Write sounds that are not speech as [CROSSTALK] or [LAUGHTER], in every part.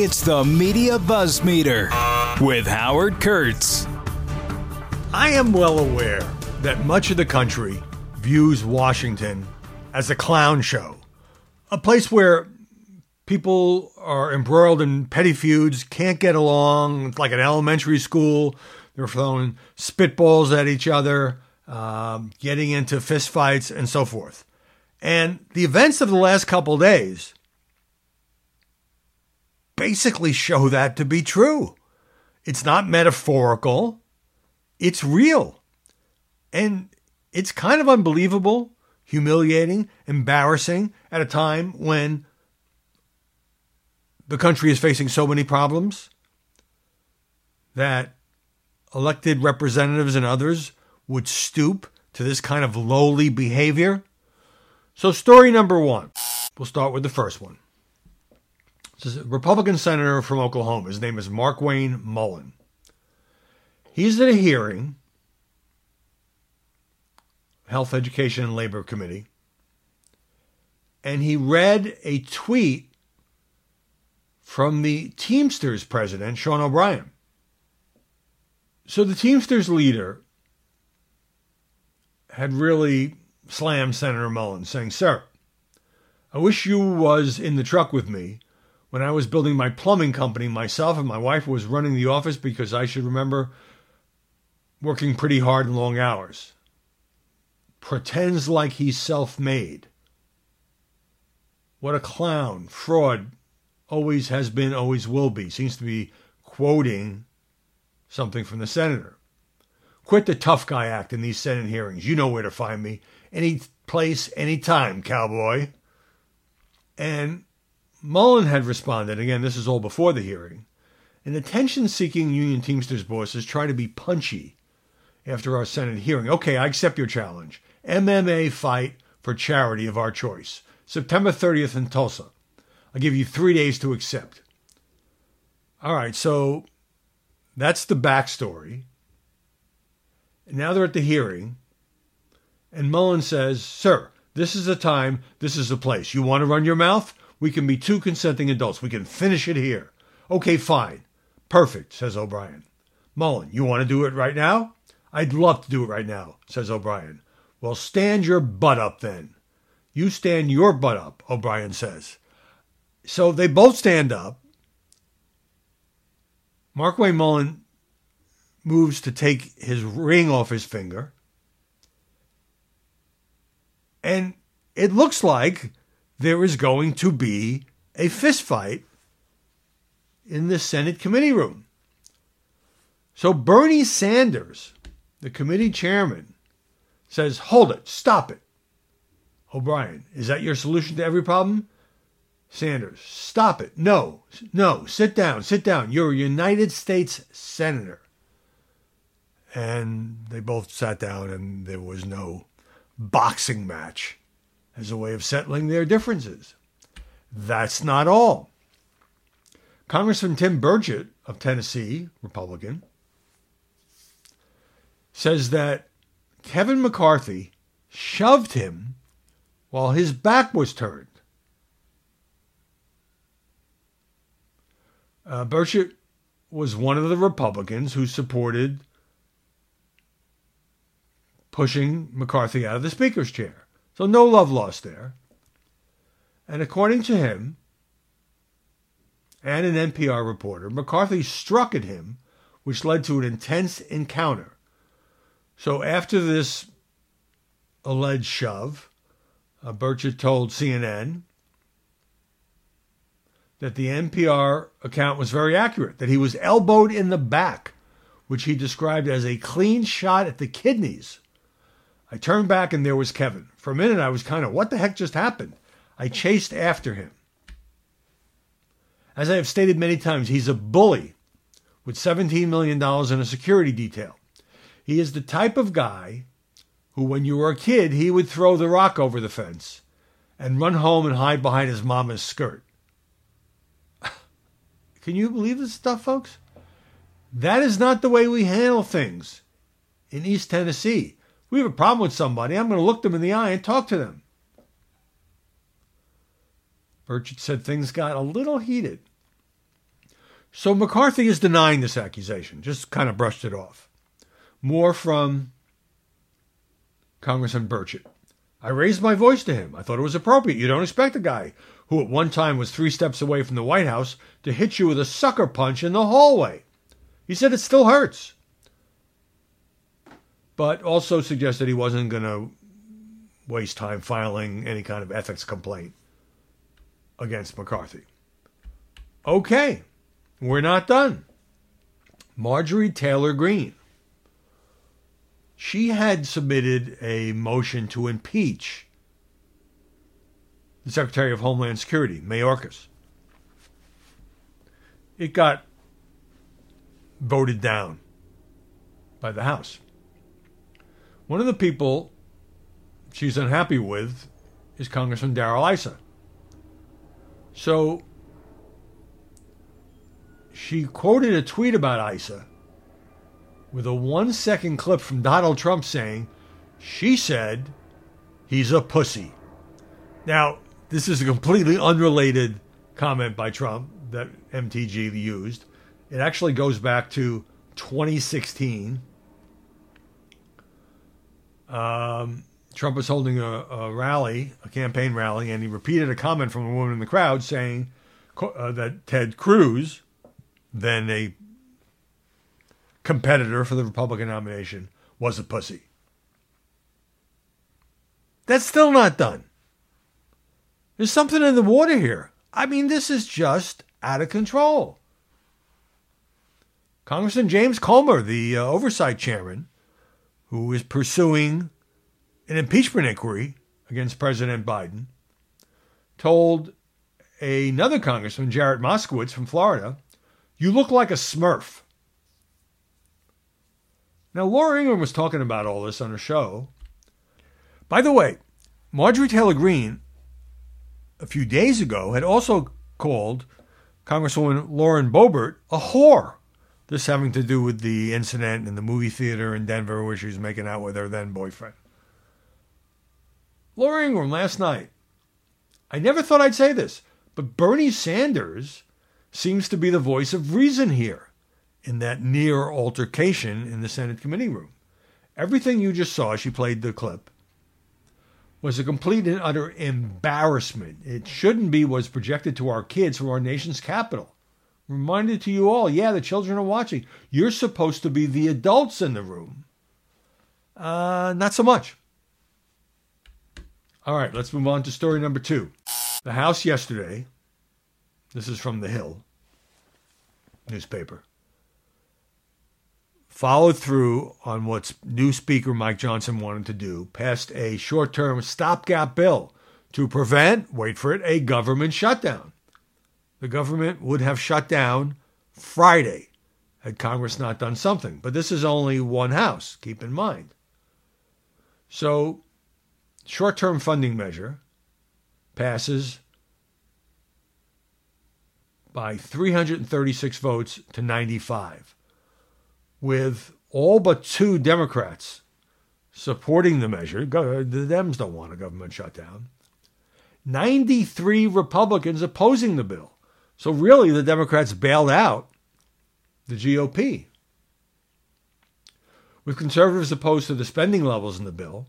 It's the Media Buzz Meter with Howard Kurtz. I am well aware that much of the country views Washington as a clown show, a place where people are embroiled in petty feuds, can't get along. It's like an elementary school. They're throwing spitballs at each other, um, getting into fistfights, and so forth. And the events of the last couple days basically show that to be true. It's not metaphorical, it's real. And it's kind of unbelievable, humiliating, embarrassing at a time when the country is facing so many problems that elected representatives and others would stoop to this kind of lowly behavior. So, story number one, we'll start with the first one. A Republican senator from Oklahoma. His name is Markwayne Mullin. He's at a hearing, Health, Education, and Labor Committee, and he read a tweet from the Teamsters president, Sean O'Brien. So the Teamsters leader had really slammed Senator Mullin, saying, Sir, I wish you was in the truck with me when I was building my plumbing company myself and my wife was running the office because I should remember working pretty hard and long hours. Pretends like he's self made. What a clown, fraud, always has been, always will be. Seems to be quoting something from the senator. Quit the tough guy act in these Senate hearings. You know where to find me. Any place, any time, cowboy. And Mullin had responded, again, this is all before the hearing. An attention seeking union Teamsters bosses try to be punchy after our Senate hearing. Okay, I accept your challenge. MMA fight for charity of our choice. September 30th in Tulsa. I'll give you three days to accept. All right, so that's the backstory. And now they're at the hearing, and Mullin says, Sir, this is the time, this is the place. You want to run your mouth? We can be two consenting adults. We can finish it here. Okay, fine. Perfect, says O'Brien. Mullin, you want to do it right now? I'd love to do it right now, says O'Brien. Well, stand your butt up then. You stand your butt up, O'Brien says. So they both stand up. Markwayne Mullin moves to take his ring off his finger. And it looks like there is going to be a fistfight in the Senate committee room. So Bernie Sanders, the committee chairman, says, Hold it, stop it. O'Brien, is that your solution to every problem? Sanders, stop it. No, no, sit down, sit down. You're a United States Senator. And they both sat down, and there was no boxing match as a way of settling their differences. That's not all. Congressman Tim Burchett of Tennessee, Republican, says that Kevin McCarthy shoved him while his back was turned. Uh, Burchett was one of the Republicans who supported pushing McCarthy out of the Speaker's chair. So no love lost there. And according to him and an NPR reporter, McCarthy struck at him, which led to an intense encounter. So after this alleged shove, uh, Burchett told CNN that the NPR account was very accurate, that he was elbowed in the back, which he described as a clean shot at the kidneys. I turned back and there was Kevin. For a minute, I was kind of, what the heck just happened? I chased after him. As I have stated many times, he's a bully with $17 million in a security detail. He is the type of guy who, when you were a kid, he would throw the rock over the fence and run home and hide behind his mama's skirt. [LAUGHS] Can you believe this stuff, folks? That is not the way we handle things in East Tennessee we have a problem with somebody, I'm going to look them in the eye and talk to them. Burchett said things got a little heated. So McCarthy is denying this accusation, just kind of brushed it off. More from Congressman Burchett. I raised my voice to him. I thought it was appropriate. You don't expect a guy who at one time was three steps away from the White House to hit you with a sucker punch in the hallway. He said it still hurts. But also suggested he wasn't going to waste time filing any kind of ethics complaint against McCarthy. Okay, we're not done. Marjorie Taylor Greene. She had submitted a motion to impeach the Secretary of Homeland Security, Mayorkas. It got voted down by the House. One of the people she's unhappy with is Congressman Darrell Issa. So she quoted a tweet about Issa with a one second clip from Donald Trump saying, She said he's a pussy. Now, this is a completely unrelated comment by Trump that MTG used. It actually goes back to 2016. Um, Trump was holding a, a, rally, a campaign rally, and he repeated a comment from a woman in the crowd saying uh, that Ted Cruz, then a competitor for the Republican nomination, was a pussy. That's still not done. There's something in the water here. I mean, this is just out of control. Congressman James Comer, the uh, oversight chairman, who is pursuing an impeachment inquiry against President Biden, told another congressman, Jared Moskowitz from Florida, you look like a smurf. Now, Laura Ingraham was talking about all this on her show. By the way, Marjorie Taylor Greene, a few days ago, had also called Congresswoman Lauren Boebert a whore. This having to do with the incident in the movie theater in Denver where she was making out with her then boyfriend. Laura Ingraham last night. I never thought I'd say this, but Bernie Sanders seems to be the voice of reason here in that near altercation in the Senate committee room. Everything you just saw, she played the clip, was a complete and utter embarrassment. It shouldn't be what's projected to our kids from our nation's capital. Reminded to you all, yeah, the children are watching. You're supposed to be the adults in the room. Uh, not so much. All right, let's move on to story number two. The House yesterday, this is from The Hill newspaper, followed through on what new Speaker Mike Johnson wanted to do, passed a short term stopgap bill to prevent, wait for it, a government shutdown. The government would have shut down Friday had Congress not done something. But this is only one house, keep in mind. So short term funding measure passes by 336 votes to 95, with all but two Democrats supporting the measure. The Dems don't want a government shutdown. 93 Republicans opposing the bill. So, really, the Democrats bailed out the GOP. With conservatives opposed to the spending levels in the bill,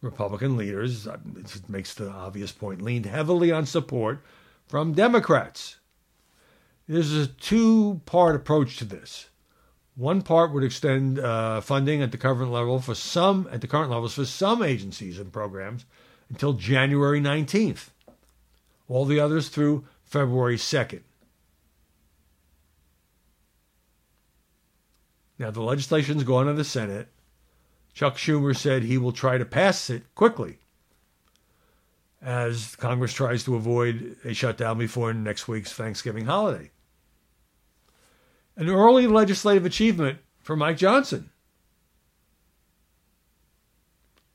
Republican leaders, it makes the obvious point, leaned heavily on support from Democrats. There's a two part approach to this. One part would extend uh, funding at the current level for some at the current levels for some agencies and programs until January 19th. All the others through February 2nd. Now the legislation's gone to the Senate Chuck Schumer said he will try to pass it quickly as Congress tries to avoid a shutdown before next week's Thanksgiving holiday. An early legislative achievement for Mike Johnson.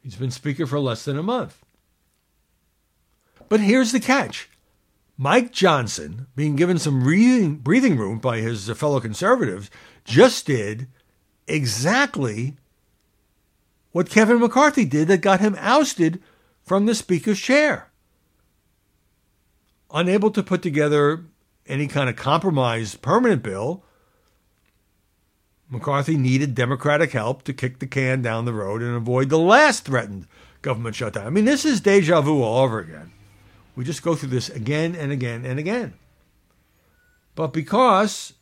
He's been Speaker for less than a month. But here's the catch Mike Johnson, being given some breathing, room by his fellow conservatives, just did exactly what Kevin McCarthy did that got him ousted from the Speaker's chair. Unable to put together any kind of compromise permanent bill, McCarthy needed Democratic help to kick the can down the road and avoid the last threatened government shutdown. I mean, this is deja vu all over again. We just go through this again and again and again. But because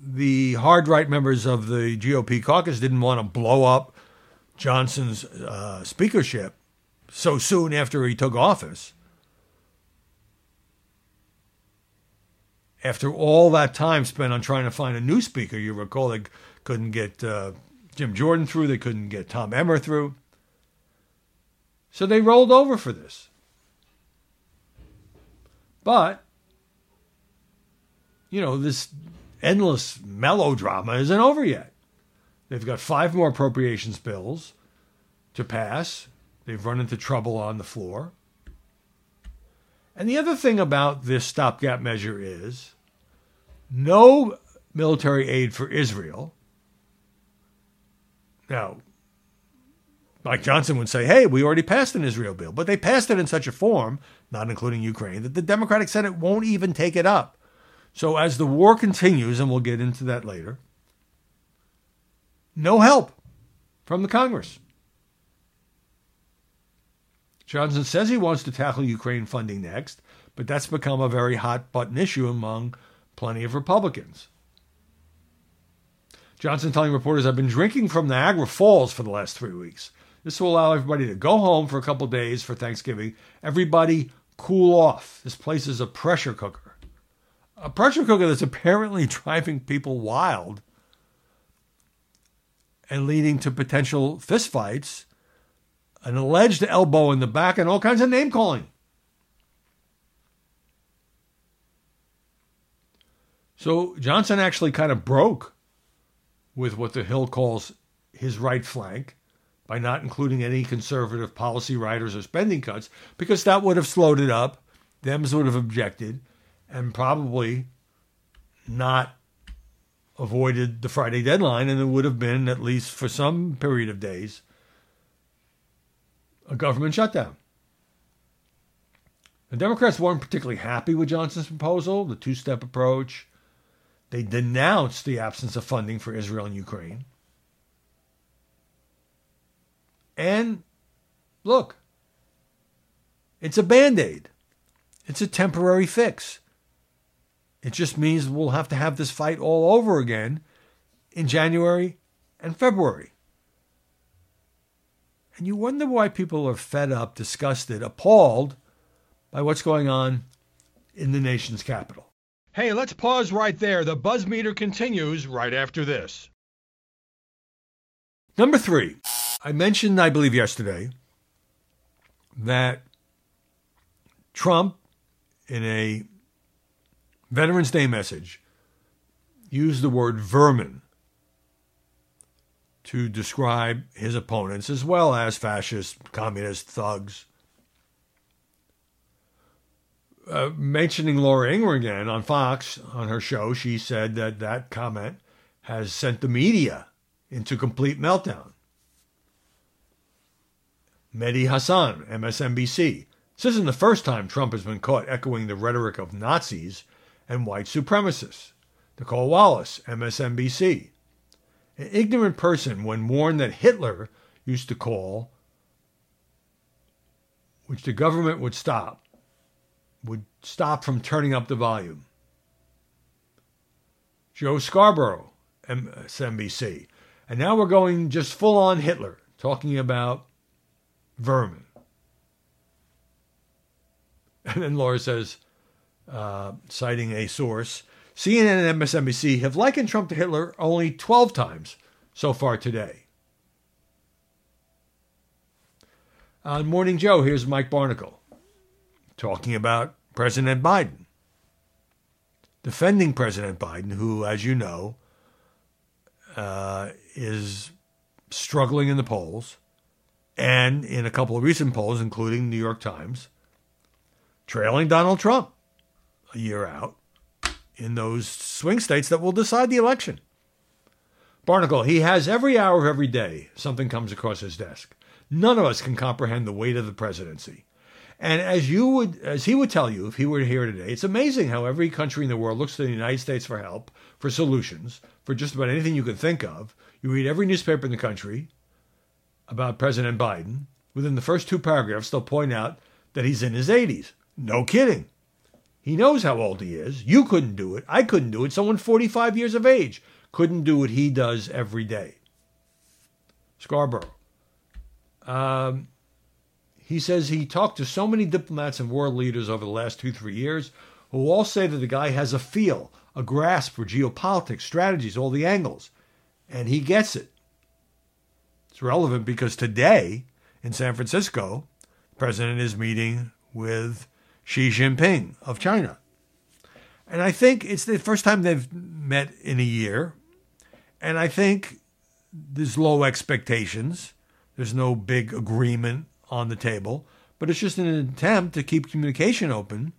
the hard right members of the GOP caucus didn't want to blow up Johnson's uh, speakership so soon after he took office, after all that time spent on trying to find a new speaker, you recall they couldn't get uh, Jim Jordan through, they couldn't get Tom Emmer through. So they rolled over for this. But, you know, this endless melodrama isn't over yet. They've got five more appropriations bills to pass. They've run into trouble on the floor. And the other thing about this stopgap measure is no military aid for Israel. Now, Mike Johnson would say, hey, we already passed an Israel bill, but they passed it in such a form, not including Ukraine, that the Democratic Senate won't even take it up. So as the war continues, and we'll get into that later, no help from the Congress. Johnson says he wants to tackle Ukraine funding next, but that's become a very hot button issue among plenty of Republicans. Johnson telling reporters, I've been drinking from Niagara Falls for the last three weeks. This will allow everybody to go home for a couple days for Thanksgiving. Everybody cool off. This place is a pressure cooker. A pressure cooker that's apparently [LAUGHS] driving people wild and leading to potential fistfights, an alleged elbow in the back, and all kinds of name calling. So Johnson actually kind of broke with what the Hill calls his right flank by not including any conservative policy riders or spending cuts because that would have slowed it up. Dems would have objected and probably not avoided the Friday deadline, and it would have been, at least for some period of days, a government shutdown. The Democrats weren't particularly happy with Johnson's proposal, the two step approach. They denounced the absence of funding for Israel and Ukraine. And look, it's a band aid, it's a temporary fix. It just means we'll have to have this fight all over again in January and February. And you wonder why people are fed up, disgusted, appalled by what's going on in the nation's capital. Hey, let's pause right there. The buzz meter continues right after this. Number three. I mentioned, I believe, yesterday that Trump, in a Veterans Day message, used the word vermin to describe his opponents as well as fascist, communist thugs. Uh, mentioning Laura Ingraham again on Fox on her show, she said that that comment has sent the media into complete meltdown. Mehdi Hasan, MSNBC. This isn't the first time Trump has been caught echoing the rhetoric of Nazis and white supremacists. Nicolle Wallace, MSNBC. An ignorant person, when warned that Hitler used to call, which the government would stop, would stop from turning up the volume. Joe Scarborough, MSNBC. And now we're going just full on Hitler, talking about vermin. And then Laura says, uh, citing a source, CNN and MSNBC have likened Trump to Hitler only 12 times so far today. On Morning Joe, here's Mike Barnicle talking about President Biden, defending President Biden, who, as you know, uh, is struggling in the polls and in a couple of recent polls, including New York Times, trailing Donald Trump a year out in those swing states that will decide the election. Barnicle, he has every hour of every day something comes across his desk. None of us can comprehend the weight of the presidency. And as you would, as he would tell you if he were here today, it's amazing how every country in the world looks to the United States for help, for solutions, for just about anything you can think of. You read every newspaper in the country about President Biden. Within the first two paragraphs, they'll point out that he's in his 80s. No kidding. He knows how old he is. You couldn't do it. I couldn't do it. Someone 45 years of age couldn't do what he does every day. Scarborough. Um, he says he talked to so many diplomats and world leaders over the last two, three years who all say that the guy has a feel, a grasp for geopolitics, strategies, all the angles. And he gets it. It's relevant because today in San Francisco, the president is meeting with Xi Jinping of China. And I think it's the first time they've met in a year. And I think there's low expectations. There's no big agreement on the table, but it's just an attempt to keep communication open.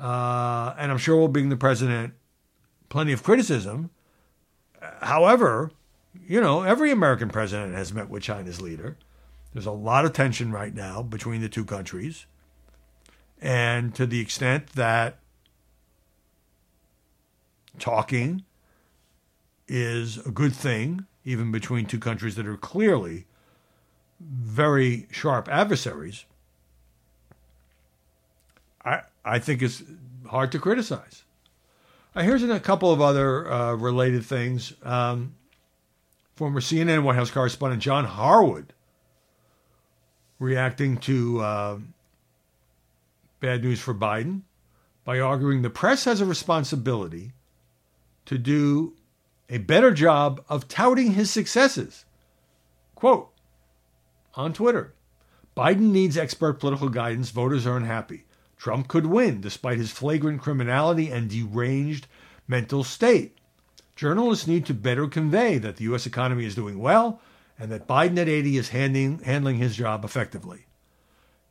Uh, and I'm sure we'll bring the president plenty of criticism. However, you know, every American president has met with China's leader. There's a lot of tension right now between the two countries. And to the extent that talking is a good thing, even between two countries that are clearly very sharp adversaries, I, I think it's hard to criticize. Uh, here's a couple of other uh, related things. Um, former CNN White House correspondent John Harwood reacting to uh, bad news for Biden by arguing the press has a responsibility to do a better job of touting his successes. Quote on Twitter Biden needs expert political guidance. Voters are unhappy. Trump could win despite his flagrant criminality and deranged mental state. Journalists need to better convey that the U.S. economy is doing well and that Biden at 80 is handing, handling his job effectively.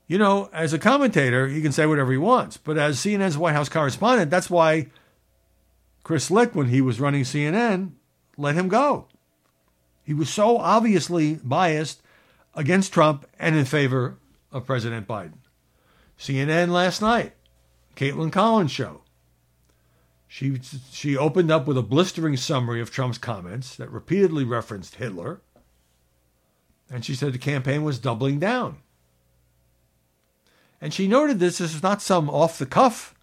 You know, as a commentator, he can say whatever he wants, but as CNN's White House correspondent, that's why Chris Licht, when he was running CNN, let him go. He was so obviously biased against Trump and in favor of President Biden. CNN last night, Kaitlan Collins show. She, she opened up with a blistering summary of Trump's comments that repeatedly referenced Hitler. And she said the campaign was doubling down. And she noted this, this is not some off the cuff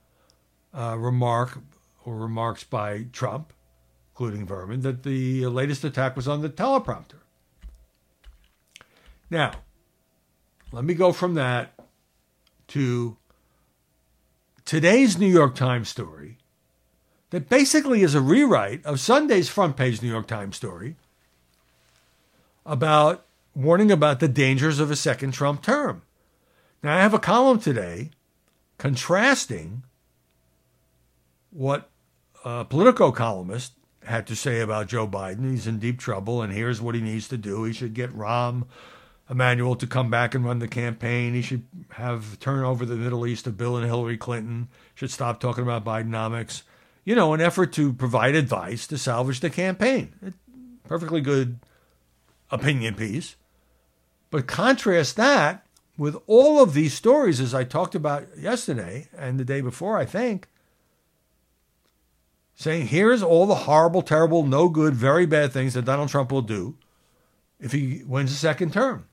uh, remark or remarks by Trump, including Vermin, that the latest attack was on the teleprompter. Now, let me go from that to today's New York Times story that basically is a rewrite of Sunday's front page New York Times story about warning about the dangers of a second Trump term. Now, I have a column today contrasting what a Politico columnist had to say about Joe Biden. He's in deep trouble, and here's what he needs to do. He should get Rahm Emanuel to come back and run the campaign. He should have turn over the Middle East to Bill and Hillary Clinton. Should stop talking about Bidenomics. You know, an effort to provide advice to salvage the campaign. Perfectly good opinion piece. But contrast that with all of these stories, as I talked about yesterday and the day before, I think, saying here's all the horrible, terrible, no good, very bad things that Donald Trump will do if he wins a second term.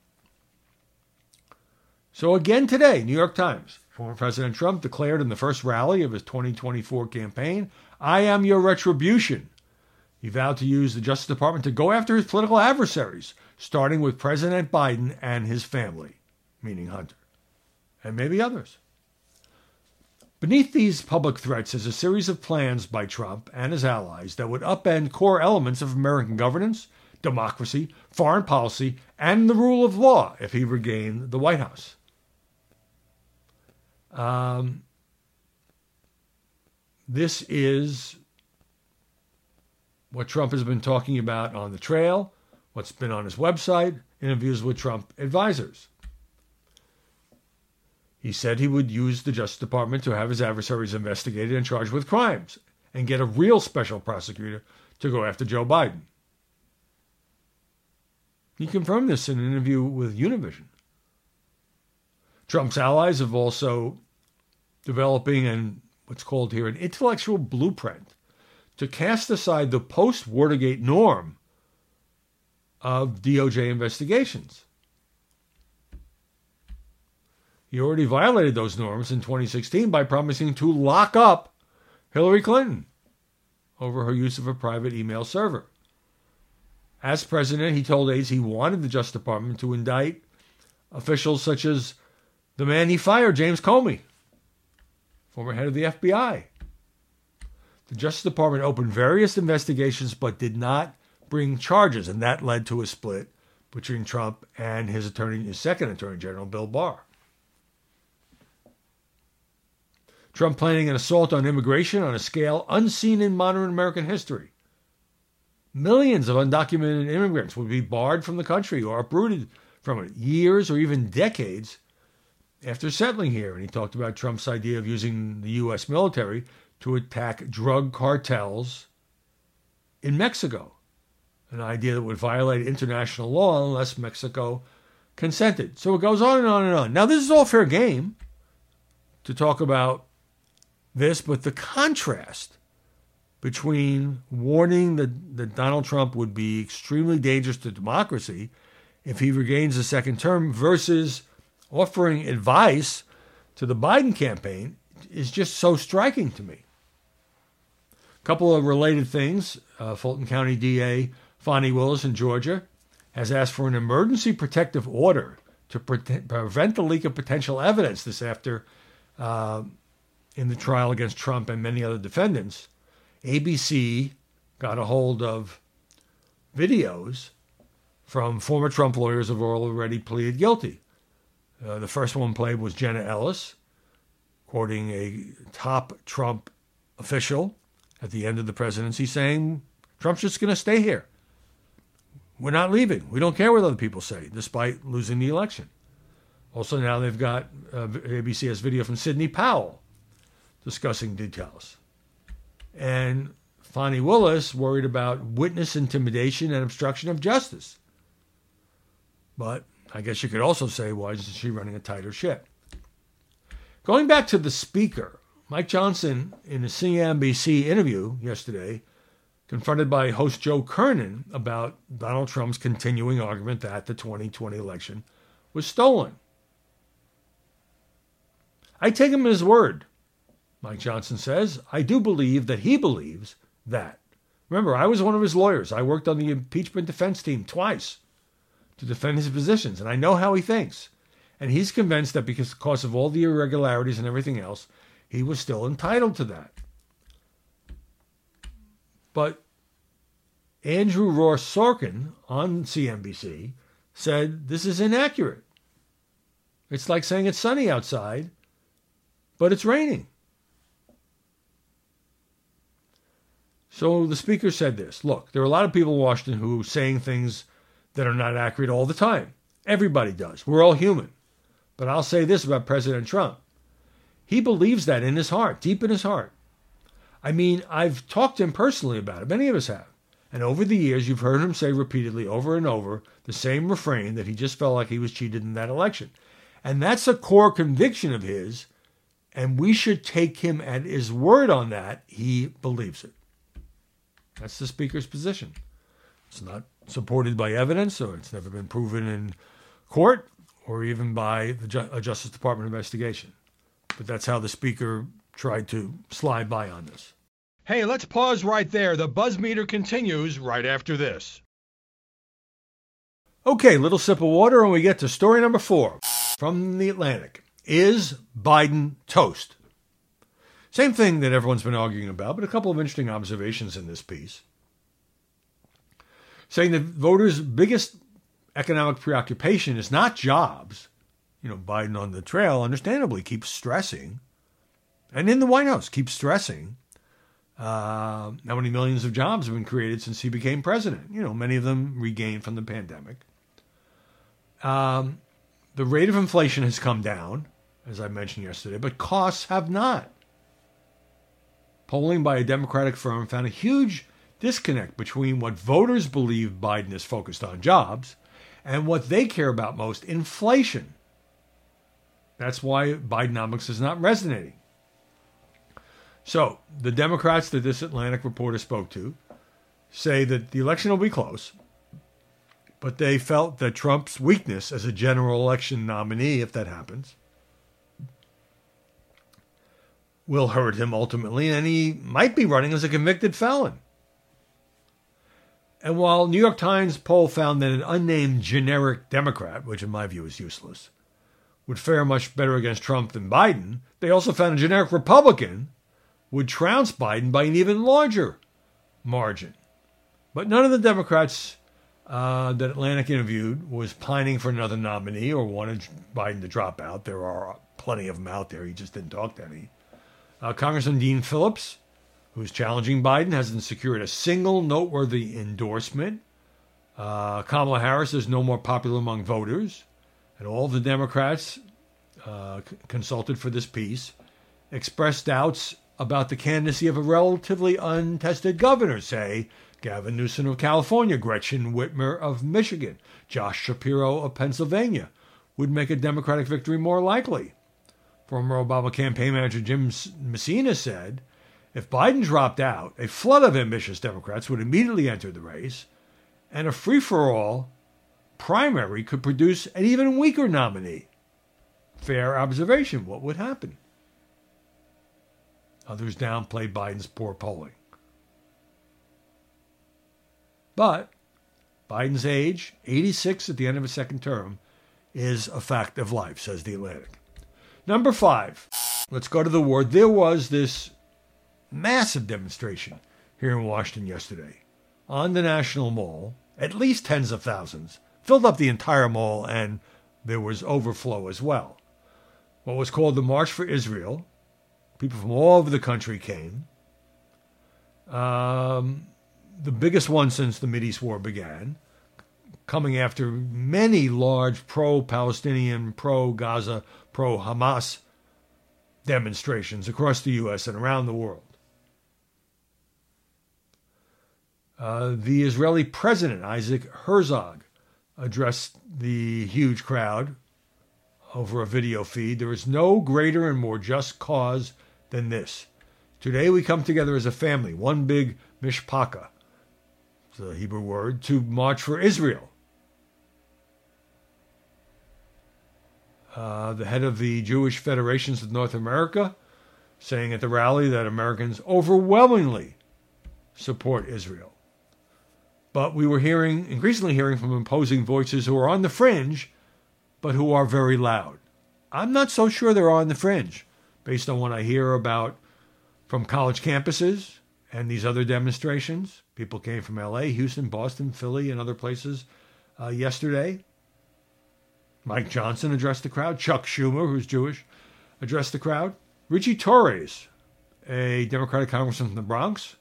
So again today, New York Times, former President Trump declared in the first rally of his 2024 campaign, I am your retribution. He vowed to use the Justice Department to go after his political adversaries, starting with President Biden and his family, meaning Hunter, and maybe others. Beneath these public threats is a series of plans by Trump and his allies that would upend core elements of American governance, democracy, foreign policy, and the rule of law if he regained the White House. Um, this is what Trump has been talking about on the trail, what's been on his website, interviews with Trump advisors. He said he would use the Justice Department to have his adversaries investigated and charged with crimes and get a real special prosecutor to go after Joe Biden. He confirmed this in an interview with Univision. Trump's allies have also developing an what's called here an intellectual blueprint to cast aside the post Watergate norm of DOJ investigations. He already violated those norms in 2016 by promising to lock up Hillary Clinton over her use of a private email server. As president, he told aides he wanted the Justice Department to indict officials such as the man he fired, James Comey, former head of the FBI. The Justice Department opened various investigations but did not bring charges, and that led to a split between Trump and his attorney, his second attorney general, Bill Barr. Trump planning an assault on immigration on a scale unseen in modern American history. Millions of undocumented immigrants would be barred from the country or uprooted from it years or even decades after settling here. And he talked about Trump's idea of using the U.S. military to attack drug cartels in Mexico, an idea that would violate international law unless Mexico consented. So it goes on and on and on. Now, this is all fair game to talk about this, but the contrast between warning that, that Donald Trump would be extremely dangerous to democracy if he regains a second term versus offering advice to the Biden campaign is just so striking to me. A couple of related things. Uh, Fulton County DA Fani Willis in Georgia has asked for an emergency protective order to pre- prevent the leak of potential evidence this after uh, in the trial against Trump and many other defendants. ABC got a hold of videos from former Trump lawyers who have already pleaded guilty. Uh, the first one played was Jenna Ellis, quoting a top Trump official at the end of the presidency saying, Trump's just going to stay here. We're not leaving. We don't care what other people say, despite losing the election. Also, now they've got uh, ABC has video from Sidney Powell discussing details. And Fani Willis worried about witness intimidation and obstruction of justice. But I guess you could also say, why isn't she running a tighter ship? Going back to the speaker, Mike Johnson, in a CNBC interview yesterday, confronted by host Joe Kernan about Donald Trump's continuing argument that the 2020 election was stolen. I take him at his word, Mike Johnson says. I do believe that he believes that. Remember, I was one of his lawyers. I worked on the impeachment defense team twice to defend his positions, and I know how he thinks. And he's convinced that because of all the irregularities and everything else, he was still entitled to that. But Andrew Ross Sorkin on CNBC said this is inaccurate. It's like saying it's sunny outside, but it's raining. So the speaker said this Look, there are a lot of people in Washington who are saying things that are not accurate all the time. Everybody does. We're all human. But I'll say this about President Trump he believes that in his heart, deep in his heart. I mean, I've talked to him personally about it. Many of us have. And over the years, you've heard him say repeatedly, over and over, the same refrain that he just felt like he was cheated in that election. And that's a core conviction of his. And we should take him at his word on that. He believes it. That's the Speaker's position. It's not supported by evidence, or it's never been proven in court, or even by the a Justice Department investigation. But that's how the Speaker tried to slide by on this. Hey, let's pause right there. The buzz meter continues right after this. Okay, little sip of water, and we get to story number four from the Atlantic. Is Biden toast? Same thing that everyone's been arguing about, but a couple of interesting observations in this piece. Saying that voters' biggest economic preoccupation is not jobs, you know, Biden on the trail, understandably, keeps stressing, and in the White House keeps stressing uh, how many millions of jobs have been created since he became president. You know, many of them regained from the pandemic. Um, the rate of inflation has come down, as I mentioned yesterday, but costs have not. Polling by a Democratic firm found a huge disconnect between what voters believe Biden is focused on jobs and what they care about most inflation. That's why Bidenomics is not resonating. So, the Democrats that this Atlantic reporter spoke to say that the election will be close, but they felt that Trump's weakness as a general election nominee, if that happens, will hurt him ultimately, and he might be running as a convicted felon. And while New York Times poll found that an unnamed generic Democrat, which in my view is useless, would fare much better against Trump than Biden, they also found a generic Republican would trounce Biden by an even larger margin. But none of the Democrats uh, that Atlantic interviewed was pining for another nominee or wanted Biden to drop out. There are plenty of them out there. He just didn't talk to any. Uh, Congressman Dean Phillips, who's challenging Biden, hasn't secured a single noteworthy endorsement. Uh, Kamala Harris is no more popular among voters, and all the Democrats uh, consulted for this piece expressed doubts about the candidacy of a relatively untested governor, say Gavin Newsom of California, Gretchen Whitmer of Michigan, Josh Shapiro of Pennsylvania, would make a Democratic victory more likely. Former Obama campaign manager Jim Messina said if Biden dropped out, a flood of ambitious Democrats would immediately enter the race, and a free for all primary could produce an even weaker nominee. Fair observation. What would happen? Others downplay Biden's poor polling. But Biden's age, 86 at the end of his second term, is a fact of life, says The Atlantic. Number five, let's go to the war. There was this massive demonstration here in Washington yesterday on the National Mall, at least tens of thousands, filled up the entire mall, and there was overflow as well. What was called the March for Israel. People from all over the country came. Um, the biggest one since the Mideast War began, coming after many large pro Palestinian, pro Gaza, pro Hamas demonstrations across the U.S. and around the world. Uh, the Israeli president, Isaac Herzog, addressed the huge crowd over a video feed. There is no greater and more just cause than this. Today we come together as a family, one big mishpaka, the Hebrew word, to march for Israel. Uh, the head of the Jewish Federations of North America saying at the rally that Americans overwhelmingly support Israel. But we were hearing, increasingly hearing from imposing voices who are on the fringe, but who are very loud. I'm not so sure they're on the fringe, based on what I hear about from college campuses and these other demonstrations. People came from LA, Houston, Boston, Philly, and other places uh, yesterday. Mike Johnson addressed the crowd. Chuck Schumer, who's Jewish, addressed the crowd. Richie Torres, a Democratic congressman from the Bronx,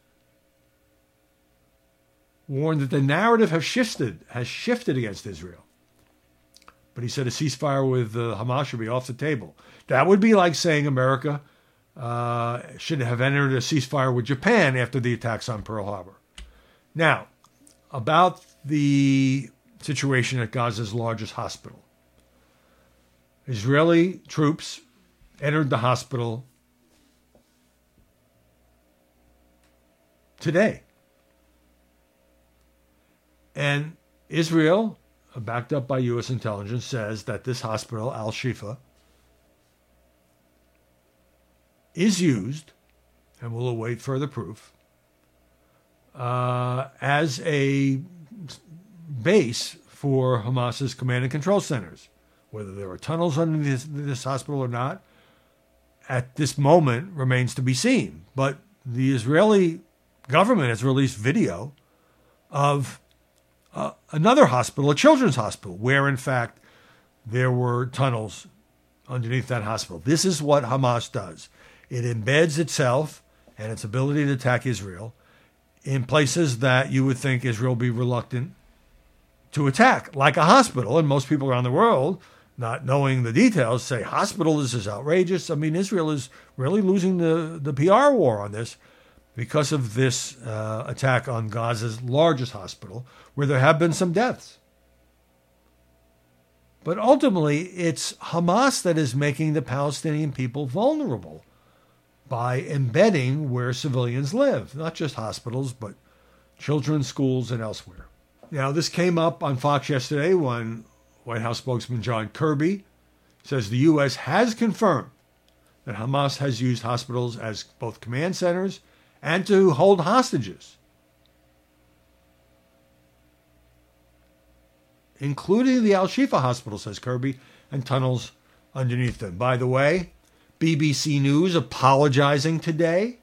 warned that the narrative has shifted, has shifted against Israel. But he said a ceasefire with uh, Hamas should be off the table. That would be like saying America uh, should have entered a ceasefire with Japan after the attacks on Pearl Harbor. Now, about the situation at Gaza's largest hospital. Israeli troops entered the hospital today. And Israel, backed up by U.S. intelligence, says that this hospital, Al Shifa, is used, and we'll await further proof, uh, as a base for Hamas's command and control centers. Whether there are tunnels under this, this hospital or not, at this moment remains to be seen. But the Israeli government has released video of uh, another hospital, a children's hospital, where in fact there were tunnels underneath that hospital. This is what Hamas does it embeds itself and its ability to attack Israel in places that you would think Israel would be reluctant to attack, like a hospital. And most people around the world, not knowing the details, say, Hospital, this is outrageous. I mean, Israel is really losing the, the PR war on this because of this uh, attack on Gaza's largest hospital, where there have been some deaths. But ultimately, it's Hamas that is making the Palestinian people vulnerable by embedding where civilians live, not just hospitals, but children's schools and elsewhere. Now, this came up on Fox yesterday when White House spokesman John Kirby says the U.S. has confirmed that Hamas has used hospitals as both command centers and to hold hostages, including the Al Shifa hospital, says Kirby, and tunnels underneath them. By the way, BBC News apologizing today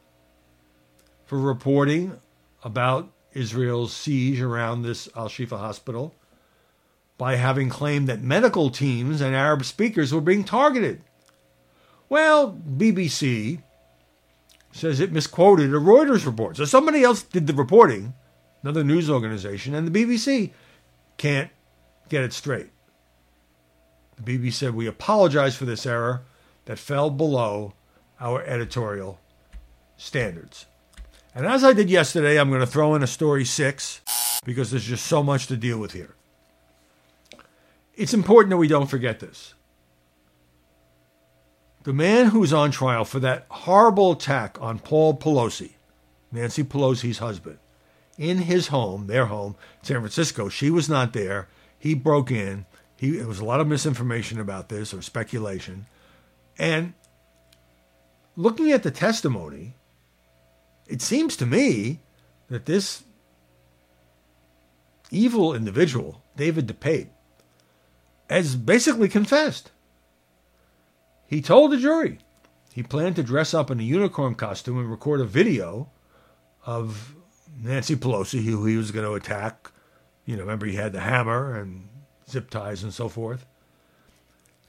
for reporting about Israel's siege around this Al Shifa hospital by having claimed that medical teams and Arab speakers were being targeted. Well, BBC says it misquoted a Reuters report. So somebody else did the reporting, another news organization, and the BBC can't get it straight. The BBC said, We apologize for this error that fell below our editorial standards. And as I did yesterday, I'm going to throw in a story six because there's just so much to deal with here. It's important that we don't forget this. The man who's on trial for that horrible attack on Paul Pelosi, Nancy Pelosi's husband, in his home, their home, San Francisco, she was not there. He broke in. He, there was a lot of misinformation about this or speculation. And looking at the testimony, it seems to me that this evil individual, David DePape, has basically confessed. He told the jury he planned to dress up in a unicorn costume and record a video of Nancy Pelosi, who he was going to attack. You know, remember he had the hammer and zip ties and so forth.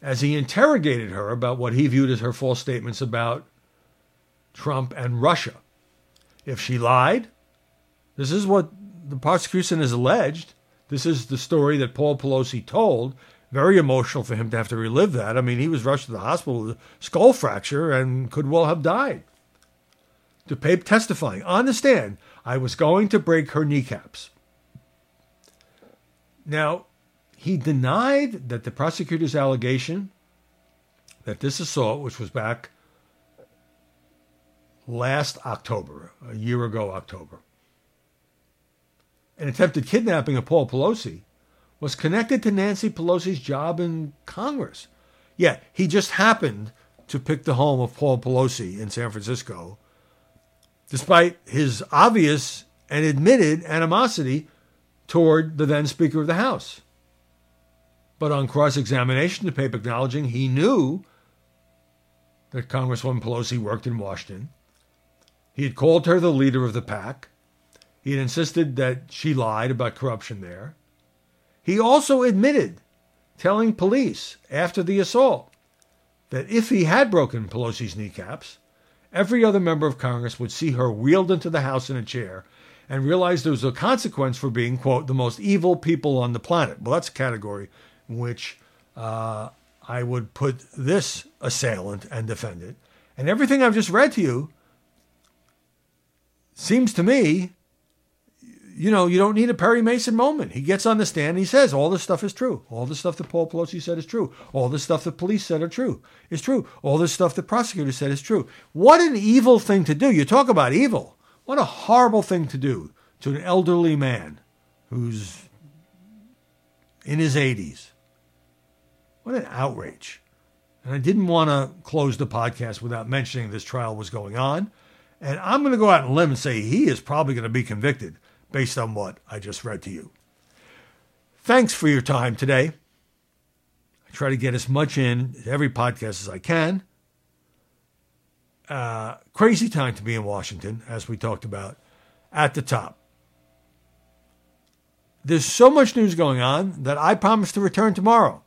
As he interrogated her about what he viewed as her false statements about Trump and Russia. If she lied, this is what the prosecution has alleged. This is the story that Paul Pelosi told. Very emotional for him to have to relive that. I mean, he was rushed to the hospital with a skull fracture and could well have died. DePape testifying on the stand, I was going to break her kneecaps. Now, he denied that the prosecutor's allegation that this assault, which was back last October, a year ago, October, an attempted kidnapping of Paul Pelosi was connected to Nancy Pelosi's job in Congress. Yet he just happened to pick the home of Paul Pelosi in San Francisco, despite his obvious and admitted animosity toward the then Speaker of the House. But on cross examination, DePape acknowledging he knew that Congresswoman Pelosi worked in Washington. He had called her the leader of the pack. He had insisted that she lied about corruption there. He also admitted telling police after the assault that if he had broken Pelosi's kneecaps, every other member of Congress would see her wheeled into the House in a chair and realize there was a consequence for being, quote, the most evil people on the planet. Well, that's a category in which uh, I would put this assailant and defendant. And everything I've just read to you seems to me, you know, you don't need a Perry Mason moment. He gets on the stand and he says, all this stuff is true. All the stuff that Paul Pelosi said is true. All the stuff the police said are true is true. All the stuff the prosecutor said is true. What an evil thing to do. You talk about evil. What a horrible thing to do to an elderly man who's in his 80s. What an outrage. And I didn't want to close the podcast without mentioning this trial was going on. And I'm going to go out and limb and say he is probably going to be convicted based on what I just read to you. Thanks for your time today. I try to get as much in every podcast as I can. Uh, crazy time to be in Washington, as we talked about at the top. There's so much news going on that I promise to return tomorrow.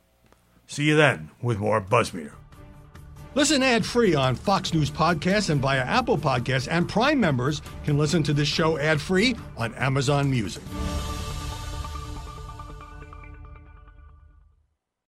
See you then with more Buzzmeter. Listen ad free on Fox News Podcasts and via Apple Podcasts, and Prime members can listen to this show ad free on Amazon Music.